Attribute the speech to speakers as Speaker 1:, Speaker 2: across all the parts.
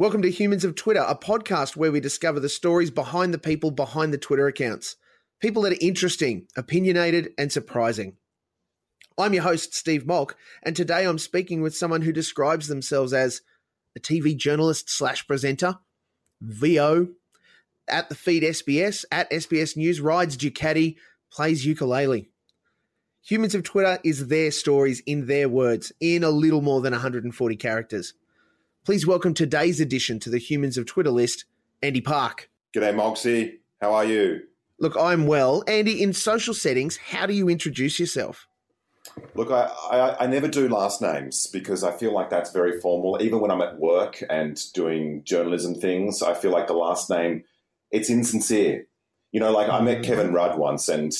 Speaker 1: Welcome to Humans of Twitter, a podcast where we discover the stories behind the people behind the Twitter accounts. People that are interesting, opinionated, and surprising. I'm your host, Steve Molk, and today I'm speaking with someone who describes themselves as a TV journalist slash presenter, VO, at the feed SBS, at SBS News, rides Ducati, plays ukulele. Humans of Twitter is their stories in their words, in a little more than 140 characters. Please welcome today's addition to the Humans of Twitter list, Andy Park.
Speaker 2: G'day, Moxie. How are you?
Speaker 1: Look, I'm well. Andy, in social settings, how do you introduce yourself?
Speaker 2: Look, I, I, I, never do last names because I feel like that's very formal. Even when I'm at work and doing journalism things, I feel like the last name, it's insincere. You know, like I met mm. Kevin Rudd once, and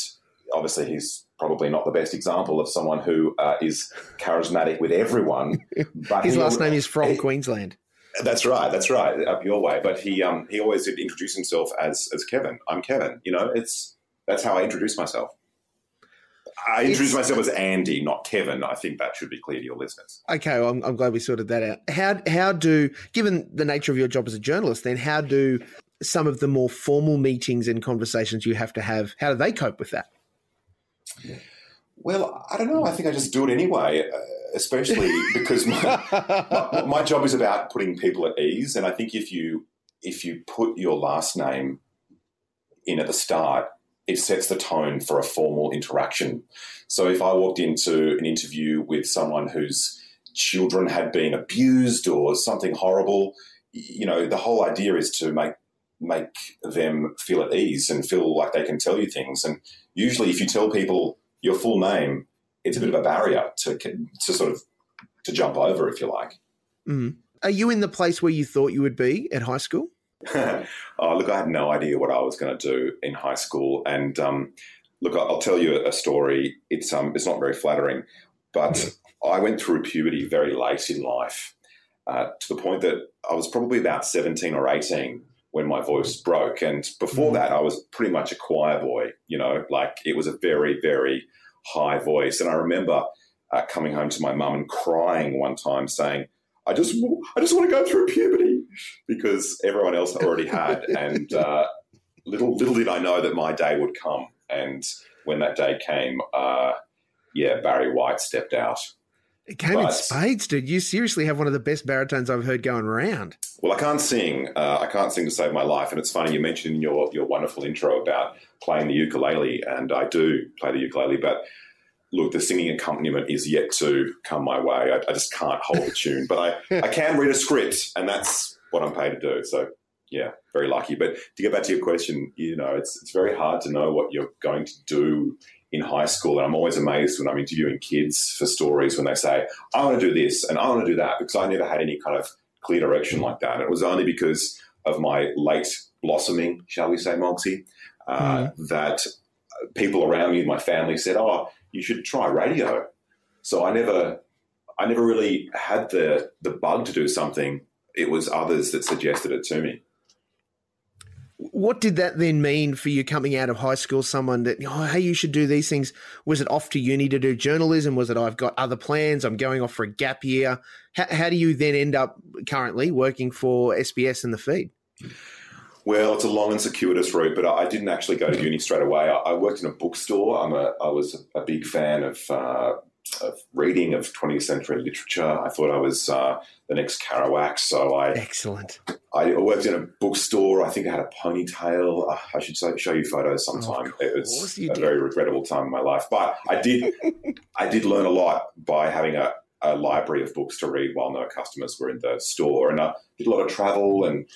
Speaker 2: obviously he's probably not the best example of someone who uh, is charismatic with everyone.
Speaker 1: But his last name is from he, Queensland.
Speaker 2: That's right. That's right. Up your way. But he um, he always did introduce himself as as Kevin. I'm Kevin. You know, it's that's how I introduce myself. I introduce myself as Andy, not Kevin. I think that should be clear to your listeners.
Speaker 1: Okay, well, I'm, I'm glad we sorted that out. How how do, given the nature of your job as a journalist, then how do some of the more formal meetings and conversations you have to have? How do they cope with that?
Speaker 2: Well, I don't know. I think I just do it anyway, uh, especially because my, my, my, job is about putting people at ease. And I think if you if you put your last name in at the start, it sets the tone for a formal interaction. So if I walked into an interview with someone whose children had been abused or something horrible, you know, the whole idea is to make make them feel at ease and feel like they can tell you things. And usually, if you tell people your full name, it's a bit of a barrier to to sort of to jump over, if you like.
Speaker 1: Mm. Are you in the place where you thought you would be at high school?
Speaker 2: oh, look, I had no idea what I was going to do in high school, and um, look, I'll tell you a story. It's um, it's not very flattering, but I went through puberty very late in life, uh, to the point that I was probably about seventeen or eighteen when my voice broke. And before mm. that, I was pretty much a choir boy, you know, like it was a very, very high voice. And I remember uh, coming home to my mum and crying one time saying, I just, I just want to go through puberty because everyone else already had. and uh, little, little did I know that my day would come. And when that day came, uh, yeah, Barry White stepped out.
Speaker 1: It came but, in spades, dude. You seriously have one of the best baritones I've heard going around.
Speaker 2: Well, I can't sing. Uh, I can't sing to save my life. And it's funny you mentioned in your your wonderful intro about playing the ukulele, and I do play the ukulele. But look, the singing accompaniment is yet to come my way. I, I just can't hold the tune, but I I can read a script, and that's what I'm paid to do. So yeah, very lucky. But to get back to your question, you know, it's it's very hard to know what you're going to do in high school. And I'm always amazed when I'm interviewing kids for stories when they say, I want to do this and I want to do that, because I never had any kind of clear direction like that. And it was only because of my late blossoming, shall we say, Moxie, uh, mm. that people around me, my family said, Oh, you should try radio. So I never, I never really had the, the bug to do something. It was others that suggested it to me
Speaker 1: what did that then mean for you coming out of high school? Someone that, oh, hey, you should do these things. Was it off to uni to do journalism? Was it, I've got other plans, I'm going off for a gap year? How, how do you then end up currently working for SBS and the feed?
Speaker 2: Well, it's a long and circuitous route, but I didn't actually go to uni straight away. I worked in a bookstore. I'm a, I was a big fan of uh, of reading of 20th century literature. I thought I was uh, the next Kerouac, so I
Speaker 1: excellent.
Speaker 2: I worked in a bookstore. I think I had a ponytail. Uh, I should show you photos sometime. it was a did. very regrettable time in my life, but I did I did learn a lot by having a, a library of books to read while no customers were in the store, and I did a lot of travel and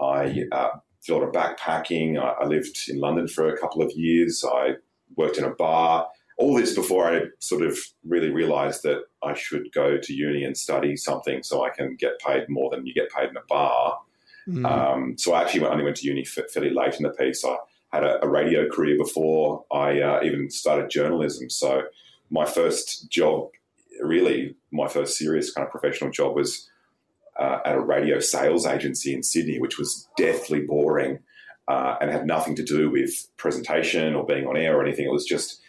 Speaker 2: I. Uh, did a lot of backpacking. I, I lived in London for a couple of years. I worked in a bar all this before I sort of really realized that I should go to uni and study something so I can get paid more than you get paid in a bar. Mm. Um, so I actually only went to uni fairly late in the piece. I had a, a radio career before I uh, even started journalism. So my first job, really, my first serious kind of professional job was uh, at a radio sales agency in Sydney, which was deathly boring uh, and had nothing to do with presentation or being on air or anything. It was just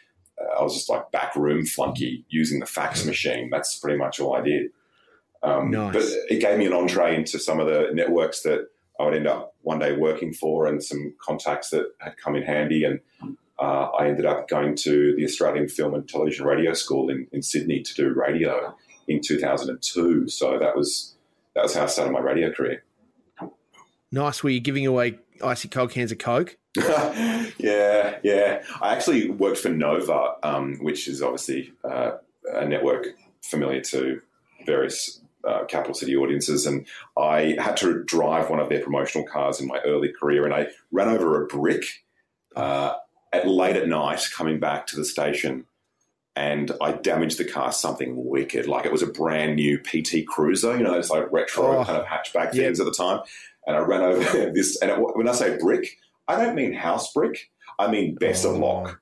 Speaker 2: I was just like back room flunky using the fax machine. That's pretty much all I did. Um, nice. But it gave me an entree into some of the networks that I would end up one day working for and some contacts that had come in handy. And uh, I ended up going to the Australian Film and Television Radio School in, in Sydney to do radio in 2002. So that was that was how I started my radio career.
Speaker 1: Nice. Were you giving away icy cold cans of Coke?
Speaker 2: yeah, yeah. I actually worked for Nova, um, which is obviously uh, a network familiar to various uh, capital city audiences, and I had to drive one of their promotional cars in my early career, and I ran over a brick uh, at late at night coming back to the station, and I damaged the car something wicked. Like it was a brand new PT Cruiser, you know, those like retro oh, kind of hatchback things at the time, and I ran over this. And it, when I say brick, I don't mean house brick. I mean Besser block.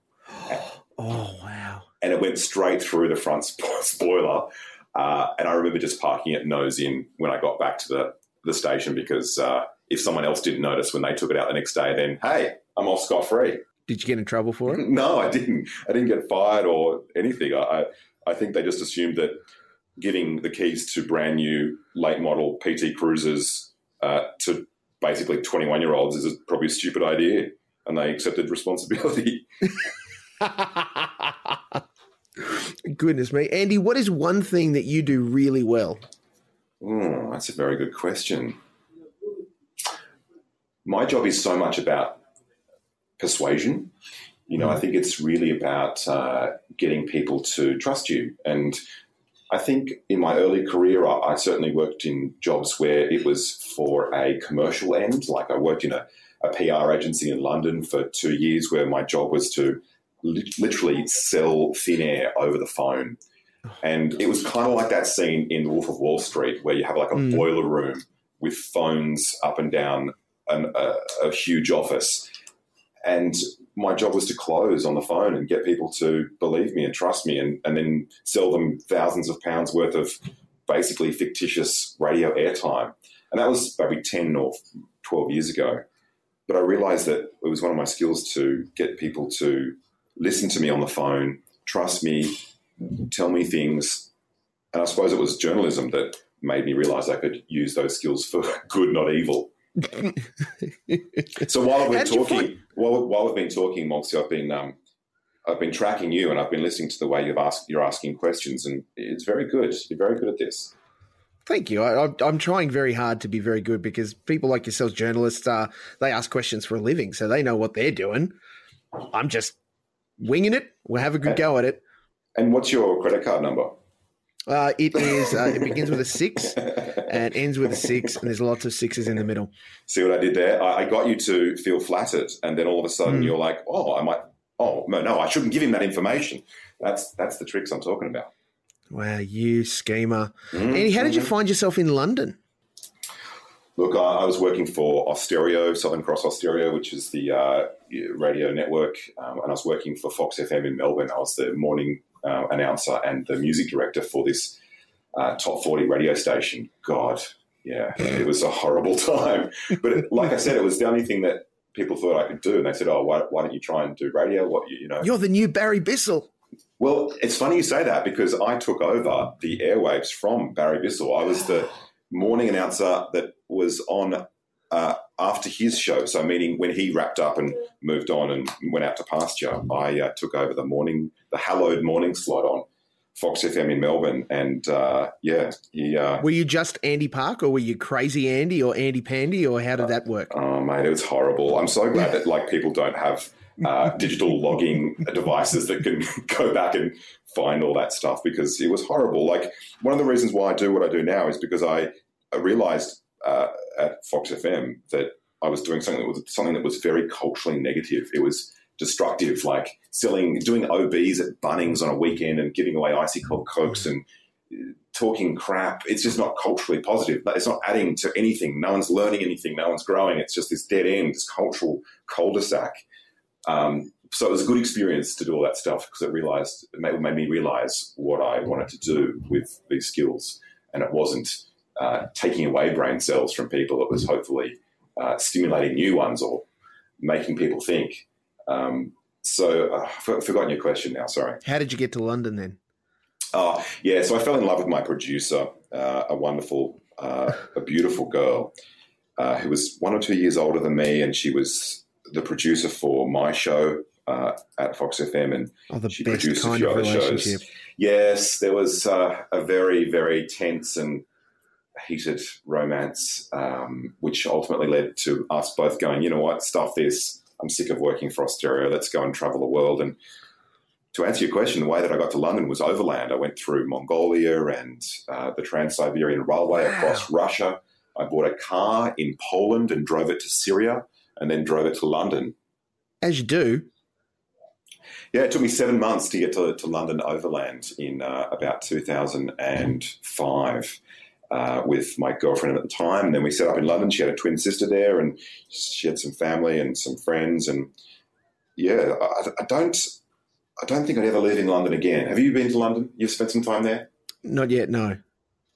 Speaker 1: Oh wow!
Speaker 2: And it went straight through the front spoiler uh, and I remember just parking it nose in when I got back to the, the station because uh, if someone else didn't notice when they took it out the next day, then hey, I'm off scot free.
Speaker 1: Did you get in trouble for it?
Speaker 2: no, I didn't. I didn't get fired or anything. I, I think they just assumed that giving the keys to brand new late model PT Cruisers uh, to basically 21 year olds is probably a stupid idea, and they accepted responsibility.
Speaker 1: Goodness me. Andy, what is one thing that you do really well?
Speaker 2: Oh, that's a very good question. My job is so much about persuasion. You know, I think it's really about uh, getting people to trust you. And I think in my early career, I, I, certainly worked in jobs where it was for a commercial end. Like I worked in a, a PR agency in London for two years where my job was to literally sell thin air over the phone. And it was kind of like that scene in The Wolf of Wall Street where you have like a mm. boiler room with phones up and down an, a, a huge office. And my job was to close on the phone and get people to believe me and trust me and, and then sell them thousands of pounds worth of basically fictitious radio airtime. And that was maybe 10 or 12 years ago. But I realized that it was one of my skills to get people to listen to me on the phone, trust me, tell me things. And I suppose it was journalism that made me realize I could use those skills for good, not evil. So while we've been talking, while, while we've been talking, Moxie, I've been um, I've been tracking you, and I've been listening to the way you've asked you're asking questions, and it's very good. You're very good at this.
Speaker 1: Thank you. I, am trying very hard to be very good because people like yourselves, journalists, uh, they ask questions for a living, so they know what they're doing. I'm just winging it. We'll have a good go at it.
Speaker 2: And what's your credit card number?
Speaker 1: Uh, it is. Uh, it begins with a six and ends with a six, and there's lots of sixes in the middle.
Speaker 2: See what I did there? I, I got you to feel flattered, and then all of a sudden mm. you're like, "Oh, I might. Oh no, no, I shouldn't give him that information." That's that's the tricks I'm talking about.
Speaker 1: Wow, you schemer. Mm, Andy, how did you mm-hmm. find yourself in London?
Speaker 2: Look, I, I, was working for Austereo, Southern Cross Austereo, which is the uh, radio network, um, and I was working for Fox FM in Melbourne. I was the morning uh, announcer and the music director for this uh, top 40 radio station. God, yeah, it was a horrible time. But it, like I said, it was the only thing that people thought I could do. And they said, oh, why, why don't you try and do radio? What, you, you know?
Speaker 1: You're the new Barry Bissell.
Speaker 2: Well, it's funny you say that because I took over the airwaves from Barry Bissell. I was the morning announcer that was on uh, after his show. So, meaning when he wrapped up and moved on and went out to pasture, I uh, took over the morning, the hallowed morning slot on Fox FM in Melbourne. And uh, yeah, he. Uh,
Speaker 1: were you just Andy Park, or were you Crazy Andy, or Andy Pandy, or how did that work?
Speaker 2: Oh mate, it was horrible. I'm so glad that like people don't have. Uh, digital logging devices that can go back and find all that stuff because it was horrible. Like one of the reasons why I do what I do now is because I, I realized uh, at Fox FM that I was doing something that was something that was very culturally negative. It was destructive, like selling, doing OBs at Bunnings on a weekend and giving away icy cold cokes and uh, talking crap. It's just not culturally positive. It's not adding to anything. No one's learning anything. No one's growing. It's just this dead end, this cultural cul-de-sac. Um, so it was a good experience to do all that stuff because it realized it made, made me realize what I wanted to do with these skills, and it wasn't uh, taking away brain cells from people. It was hopefully uh, stimulating new ones or making people think. Um, so uh, I've forgotten your question now. Sorry.
Speaker 1: How did you get to London then?
Speaker 2: Oh, yeah. So I fell in love with my producer, uh, a wonderful, uh, a beautiful girl uh, who was one or two years older than me, and she was the producer for my show uh, at Fox FM, and
Speaker 1: oh,
Speaker 2: she
Speaker 1: produced a few other shows.
Speaker 2: Yes, there was uh, a very, very tense and heated romance, um, which ultimately led to us both going, you know what, stuff this. I'm sick of working for Austereo. Let's go and travel the world. And to answer your question, the way that I got to London was overland. I went through Mongolia and uh, the Trans Siberian Railway wow. across Russia. I bought a car in Poland and drove it to Syria and then drove it to London.
Speaker 1: As you do.
Speaker 2: Yeah, it took me seven months to get to, to London overland in uh, about 2005 uh, with my girlfriend at the time. And then we set up in London. She had a twin sister there, and she had some family and some friends. And yeah, I, I don't, I don't think I'd ever live in London again. Have you been to London? You've spent some time there?
Speaker 1: Not yet. No.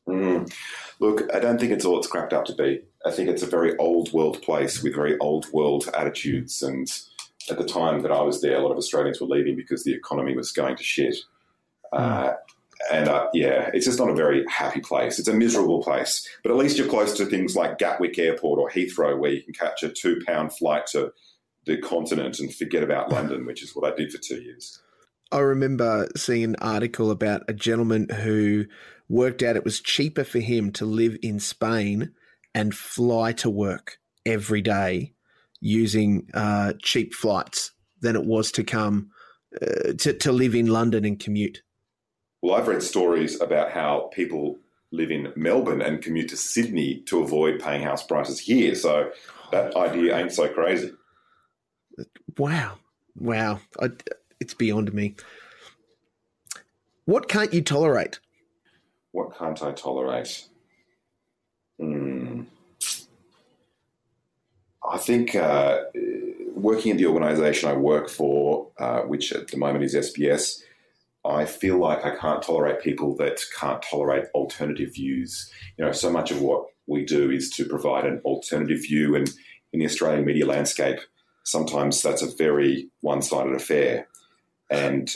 Speaker 2: Mm. Look, I don't think it's all it's cracked up to be. I think it's a very old world place with very old world attitudes. And at the time that I was there, a lot of Australians were leaving because the economy was going to shit. Mm. Uh, and uh, yeah, it's just not a very happy place. It's a miserable place. But at least you're close to things like Gatwick Airport or Heathrow, where you can catch a two pound flight to the continent and forget about London, which is what I did for two years.
Speaker 1: I remember seeing an article about a gentleman who worked out it was cheaper for him to live in Spain and fly to work every day using uh, cheap flights than it was to come uh, to, to live in London and commute.
Speaker 2: Well, I've read stories about how people live in Melbourne and commute to Sydney to avoid paying house prices here. So that idea ain't so crazy.
Speaker 1: Wow. Wow. I, it's beyond me. What can't you tolerate?
Speaker 2: What can't I tolerate? Hmm. I think uh, working at the organisation I work for, uh, which at the moment is SBS, I feel like I can't tolerate people that can't tolerate alternative views. You know, so much of what we do is to provide an alternative view, and in the Australian media landscape, sometimes that's a very one-sided affair. And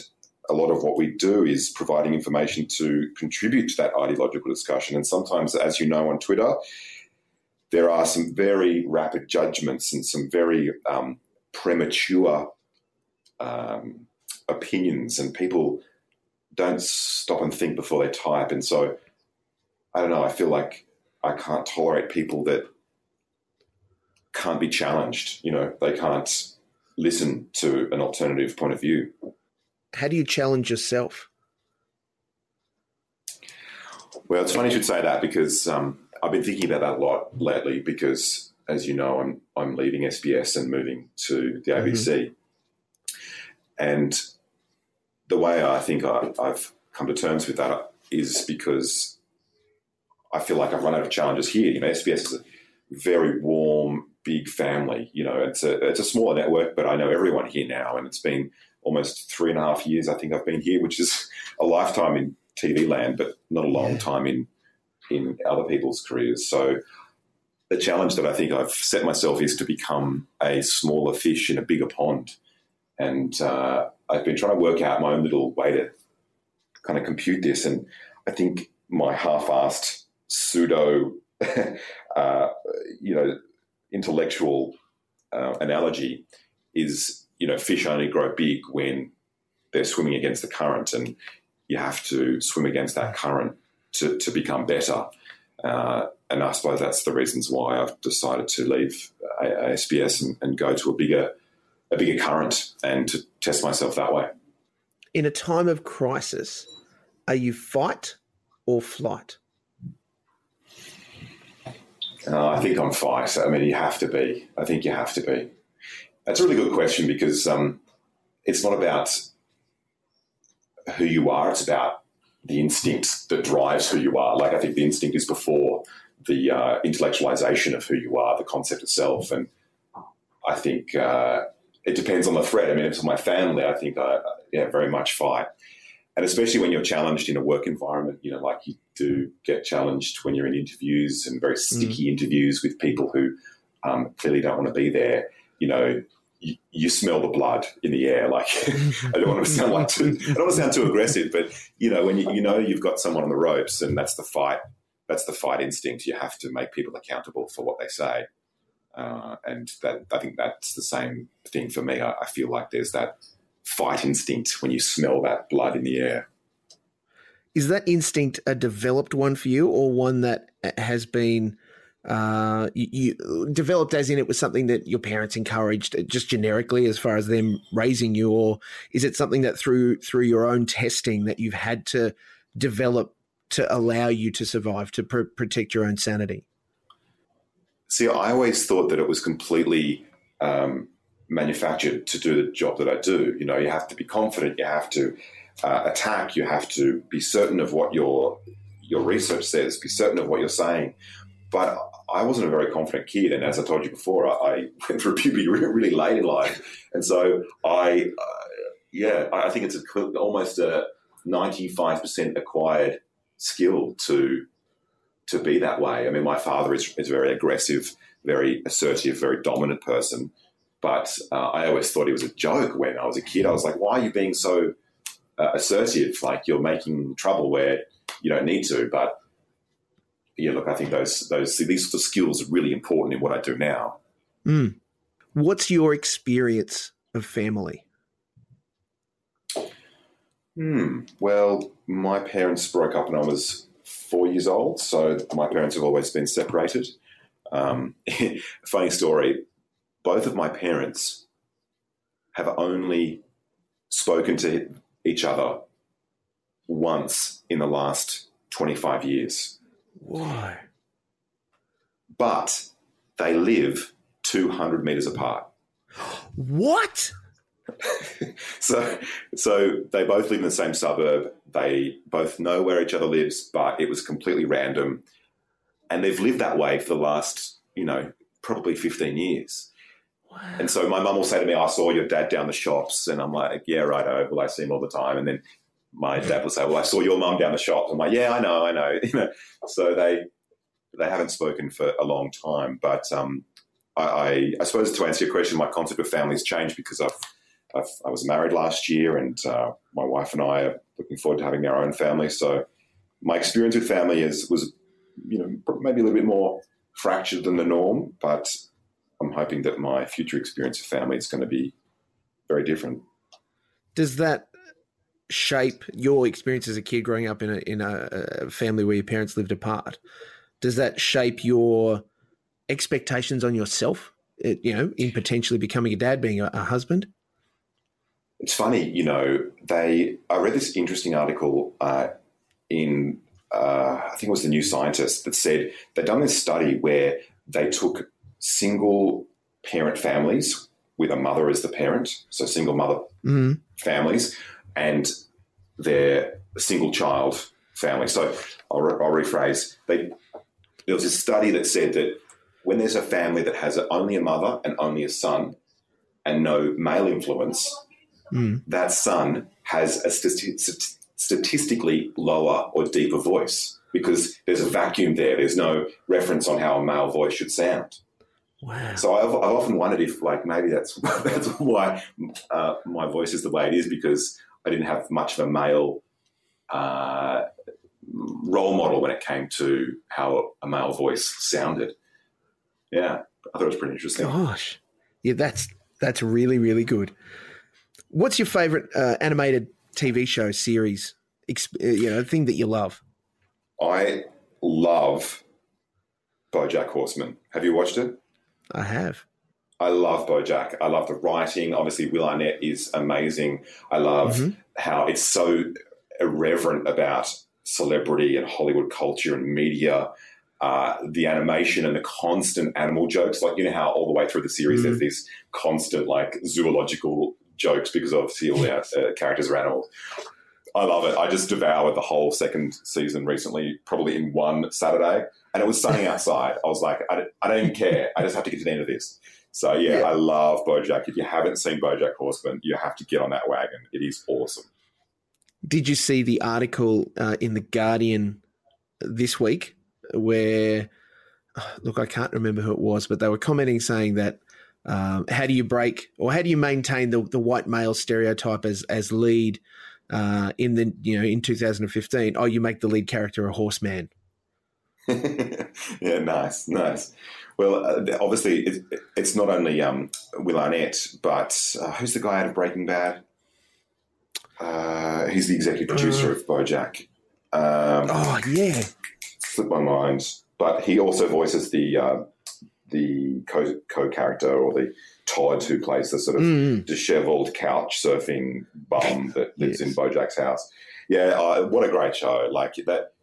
Speaker 2: a lot of what we do is providing information to contribute to that ideological discussion. And sometimes, as you know on Twitter, there are some very rapid judgments and some very um, premature um, opinions, and people don't stop and think before they type. And so, I don't know, I feel like I can't tolerate people that can't be challenged. You know, they can't listen to an alternative point of view.
Speaker 1: How do you challenge yourself?
Speaker 2: Well, it's funny you should say that because um, I've been thinking about that a lot lately. Because, as you know, I'm I'm leaving SBS and moving to the ABC, mm-hmm. and the way I think I, I've come to terms with that is because I feel like I've run out of challenges here. You know, SBS is a very warm, big family. You know, it's a it's a smaller network, but I know everyone here now, and it's been almost three and a half years. I think I've been here, which is a lifetime in TV land, but not a long yeah. time in in other people's careers. So the challenge that I think I've set myself is to become a smaller fish in a bigger pond, and uh, I've been trying to work out my own little way to kind of compute this. And I think my half-assed pseudo, uh, you know, intellectual uh, analogy is you know, fish only grow big when they're swimming against the current, and you have to swim against that current to, to become better. Uh, and I suppose that's the reasons why I've decided to leave ASBS and, and go to a bigger a bigger current and to test myself that way.
Speaker 1: In a time of crisis, are you fight or flight?
Speaker 2: Uh, I think I'm fight. I mean, you have to be. I think you have to be. That's a really good question because um, it's not about who you are, it's about the instinct that drives who you are. Like, I think the instinct is before the uh, intellectualization of who you are, the concept itself. And I think uh, it depends on the threat. I mean, it's my family, I think I yeah, very much fight. And especially when you're challenged in a work environment, you know, like you do get challenged when you're in interviews and very sticky mm. interviews with people who um, clearly don't want to be there. You know, you, you, smell the blood in the air. Like I don't want to sound like too, I don't want to sound too aggressive, but you know when you, you know you've got someone on the ropes, and that's the fight. That's the fight instinct. You have to make people accountable for what they say, uh, and that I think that's the same thing for me. I, I feel like there's that fight instinct when you smell that blood in the air.
Speaker 1: Is that instinct a developed one for you, or one that has been? uh, you, you, developed as in it was something that your parents encouraged uh, just generically as far as them raising you or is it something that through through your own testing that you've had to develop to allow you to survive to pr- protect your own sanity
Speaker 2: see i always thought that it was completely um, manufactured to do the job that i do. You know you have to be confident you have to uh, attack you have to be certain of what your your research says be certain of what you're saying. But I wasn't a very confident kid, and as I told you before, I, went through puberty really, really late in life, and so I, uh, yeah, I think it's a, almost a ninety-five percent acquired skill to to be that way. I mean, my father is is a very aggressive, very assertive, very dominant person, but uh, I always thought he was a joke when I was a kid. I was like, why are you being so uh, assertive? Like you're making trouble where you don't need to, but yeah, look, I think those those these sort of skills are really important in what I do now.
Speaker 1: Mm. What's your experience of family?
Speaker 2: Hmm. Well, my parents broke up when I was four years old, so my parents have always been separated. Um, funny story: both of my parents have only spoken to each other once in the last twenty-five years.
Speaker 1: Why?
Speaker 2: But they live 200 meters apart.
Speaker 1: What?
Speaker 2: so, so they both live in the same suburb. They both know where each other lives, but it was completely random, and they've lived that way for the last, you know, probably 15 years. Wow. And so my mum will say to me, "I saw your dad down the shops," and I'm like, "Yeah, right. Well, I see him all the time." And then my dad will say, "Well, I saw your mum down the shop." I'm like, "Yeah, I know, I know." You know, so they they haven't spoken for a long time. But um, I, I, suppose to answer your question, my concept of family has changed because I've, I've i was married last year, and uh, my wife and I are looking forward to having our own family. So my experience with family is was you know maybe a little bit more fractured than the norm, but I'm hoping that my future experience of family is going to be very different.
Speaker 1: Does that shape your experience as a kid growing up in a in a family where your parents lived apart? Does that shape your expectations on yourself? You know, in potentially becoming a dad, being a, a husband.
Speaker 2: It's funny, you know. They I read this interesting article uh, in uh, I think it was the New Scientist that said they'd done this study where they took single parent families with a mother as the parent, so single mother mm-hmm. families, and their single child family. So I'll, I'll rephrase. They, there was a study that said that when there's a family that has only a mother and only a son and no male influence, mm. that son has a st- statistically lower or deeper voice because there's a vacuum there. There's no reference on how a male voice should sound.
Speaker 1: Wow.
Speaker 2: So I've, I've often wondered if, like, maybe that's that's why uh, my voice is the way it is because I didn't have much of a male uh, role model when it came to how a male voice sounded. Yeah, I thought it was pretty interesting.
Speaker 1: Gosh, yeah, that's that's really really good. What's your favorite uh, animated TV show series? Uh, you know, thing that you love.
Speaker 2: I love BoJack Horseman. Have you watched it?
Speaker 1: I have.
Speaker 2: I love BoJack. I love the writing. Obviously, Will Arnett is amazing. I love mm-hmm. how it's so irreverent about celebrity and Hollywood culture and media. Uh, the animation and the constant animal jokes, like you know how all the way through the series mm-hmm. there's these constant like zoological jokes because obviously all our uh, characters are animals. I love it. I just devoured the whole second season recently, probably in one Saturday, and it was sunny outside. I was like, I, I don't even care. I just have to get to the end of this. So yeah, yeah, I love BoJack. If you haven't seen BoJack Horseman, you have to get on that wagon. It is awesome.
Speaker 1: Did you see the article uh, in the Guardian this week where? Look, I can't remember who it was, but they were commenting saying that Um, how do you break or how do you maintain the, the white male stereotype as as lead uh, in the you know in 2015? Oh, you make the lead character a horseman.
Speaker 2: yeah, nice, nice. Well, uh, obviously, it, it's not only um, Will Arnett, but uh, who's the guy out of Breaking Bad? Uh, he's the executive producer uh. of BoJack.
Speaker 1: Um, oh yeah,
Speaker 2: slipped my mind. But he also voices the uh, the co co character or the Todd who plays the sort of mm. dishevelled couch surfing bum that lives yes. in BoJack's house. Yeah, uh, what a great show! Like that,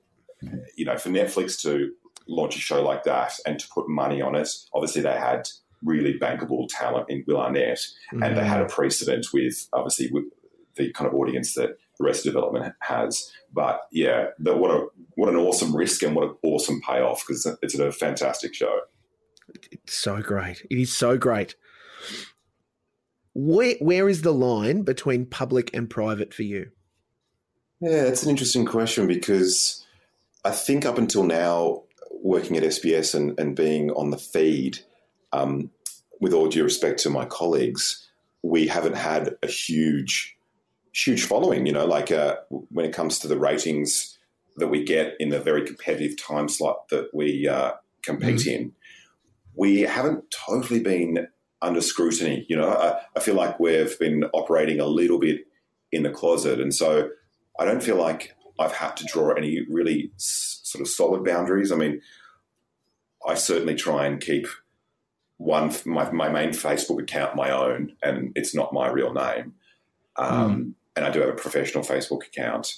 Speaker 2: you know, for Netflix to launch a show like that and to put money on it. Obviously, they had really bankable talent in Will Arnett, mm. and they had a precedent with obviously with the kind of audience that Arrested Development has. But yeah, the, what a what an awesome risk and what an awesome payoff because it's a fantastic show.
Speaker 1: It's so great. It is so great. Where where is the line between public and private for you?
Speaker 2: Yeah, it's an interesting question because I think up until now, working at SBS and, and being on the feed, um, with all due respect to my colleagues, we haven't had a huge huge following. You know, like uh, when it comes to the ratings that we get in the very competitive time slot that we uh, compete mm-hmm. in, we haven't totally been under scrutiny. You know, I, I, feel like we've been operating a little bit in the closet, and so I don't feel like I've had to draw any really s- sort of solid boundaries. I mean, I certainly try and keep one my, my main Facebook account my own, and it's not my real name. Um, mm and I do have a professional Facebook account.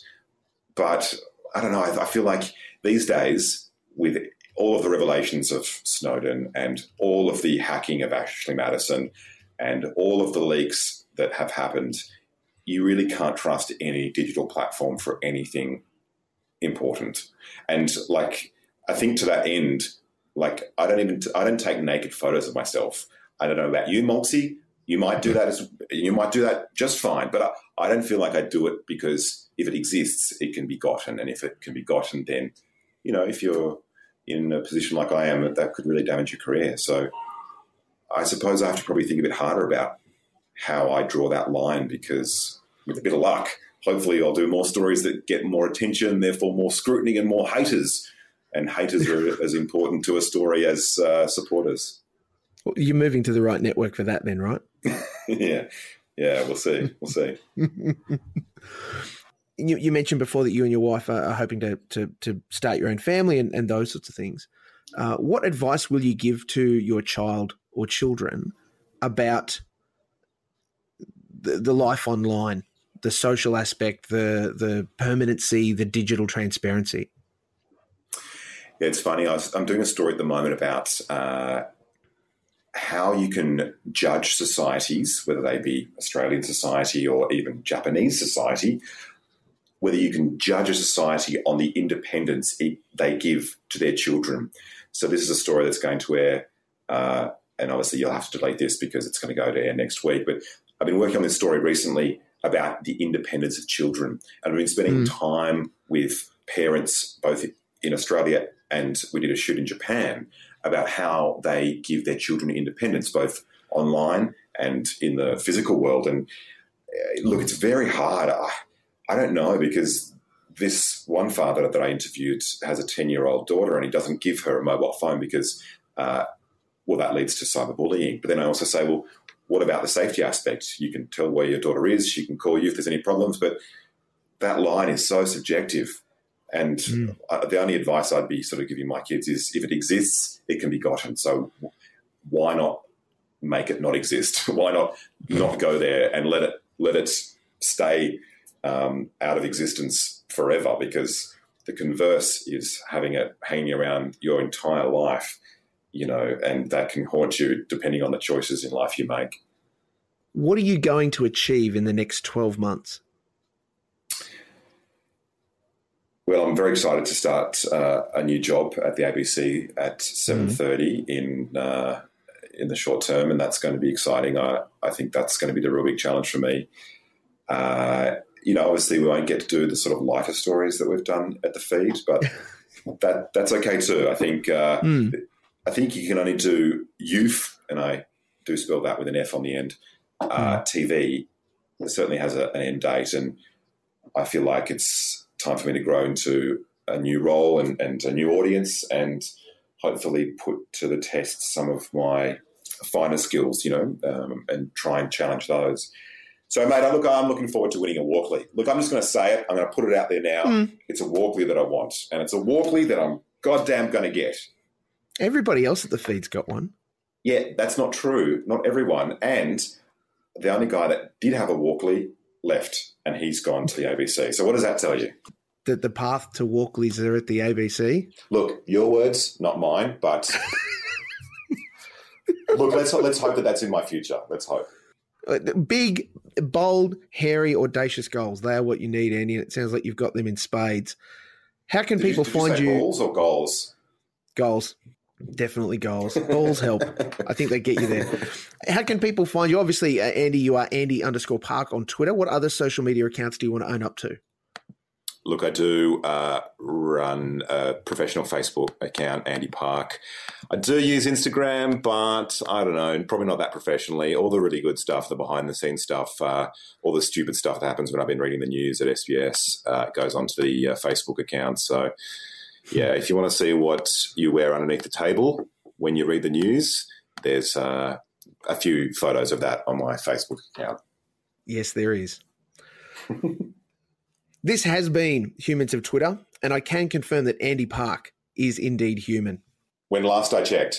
Speaker 2: But I don't know. I, I feel like these days, with all of the revelations of Snowden and all of the hacking of Ashley Madison and all of the leaks that have happened, you really can't trust any digital platform for anything important. And like, I think to that end, like I don't even I don't take naked photos of myself. I don't know about you, Moxie, you might do that as you might do that just fine, but I, I don't feel like I do it because if it exists, it can be gotten, and if it can be gotten, then you know if you're in a position like I am, that could really damage your career. So I suppose I have to probably think a bit harder about how I draw that line because with a bit of luck, hopefully I'll do more stories that get more attention, therefore more scrutiny and more haters. And haters are as important to a story as uh, supporters.
Speaker 1: Well, you're moving to the right network for that, then, right?
Speaker 2: yeah, yeah, we'll see. We'll see.
Speaker 1: you, you, mentioned before that you and your wife are, are hoping to, to, to start your own family and, and those sorts of things. Uh, what advice will you give to your child or children about the, the life online, the social aspect, the the permanency, the digital transparency?
Speaker 2: Yeah, it's funny. I am doing a story at the moment about uh, how you can judge societies, whether they be Australian society or even Japanese society, whether you can judge a society on the independence they give to their children. So this is a story that's going to air, uh, and obviously you'll have to delete this because it's going to go to air next week. But I've been working on this story recently about the independence of children, and I've been spending mm. time with parents both in Australia and we did a shoot in Japan about how they give their children independence, both online and in the physical world. And uh, look, it's very hard. I, don't know because this one father that I interviewed has a 10 year old daughter and he doesn't give her a mobile phone because, uh, well, that leads to cyberbullying. But then I also say, well, what about the safety aspect? You can tell where your daughter is, she can call you if there's any problems, but that line is so subjective. And mm. the only advice I'd be sort of giving my kids is if it exists, it can be gotten. So why not make it not exist? why not not go there and let it let it stay um, out of existence forever? Because the converse is having it hanging around your entire life, you know, and that can haunt you depending on the choices in life you make.
Speaker 1: What are you going to achieve in the next 12 months?
Speaker 2: Well, I'm very excited to start uh, a new job at the ABC at 7:30 mm-hmm. in uh, in the short term, and that's going to be exciting. I, I think that's going to be the real big challenge for me. Uh, you know, obviously, we won't get to do the sort of lighter stories that we've done at the feed, but that that's okay too. I think mm. I think you can only do youth, and I do spell that with an F on the end. Uh, hmm. TV certainly has a, an end date, and I feel like it's time for me to grow into a new role and, and a new audience, and hopefully put to the test some of my finer skills, you know, um, and try and challenge those. So, mate, I look, I'm looking forward to winning a Walkley. Look, I'm just going to say it. I'm going to put it out there now. Mm. It's a Walkley that I want, and it's a Walkley that I'm goddamn going to get.
Speaker 1: Everybody else at the feed's got one.
Speaker 2: Yeah, that's not true. Not everyone. And the only guy that did have a Walkley left, and he's gone to the ABC. So, what does that tell you?
Speaker 1: That the path to Walkleys are at the ABC.
Speaker 2: Look, your words, not mine, but. Look, let's let's hope that that's in my future. Let's hope.
Speaker 1: Big, bold, hairy, audacious goals. They are what you need, Andy. And it sounds like you've got them in spades. How can
Speaker 2: did
Speaker 1: people
Speaker 2: you,
Speaker 1: find
Speaker 2: you?
Speaker 1: you?
Speaker 2: Balls or goals?
Speaker 1: Goals. Definitely goals. Balls help. I think they get you there. How can people find you? Obviously, uh, Andy, you are Andy underscore Park on Twitter. What other social media accounts do you want to own up to?
Speaker 2: Look, I do uh, run a professional Facebook account, Andy Park. I do use Instagram, but I don't know, probably not that professionally. All the really good stuff, the behind the scenes stuff, uh, all the stupid stuff that happens when I've been reading the news at SBS uh, goes onto the uh, Facebook account. So, yeah, if you want to see what you wear underneath the table when you read the news, there's uh, a few photos of that on my Facebook account.
Speaker 1: Yes, there is. This has been Humans of Twitter, and I can confirm that Andy Park is indeed human.
Speaker 2: When last I checked.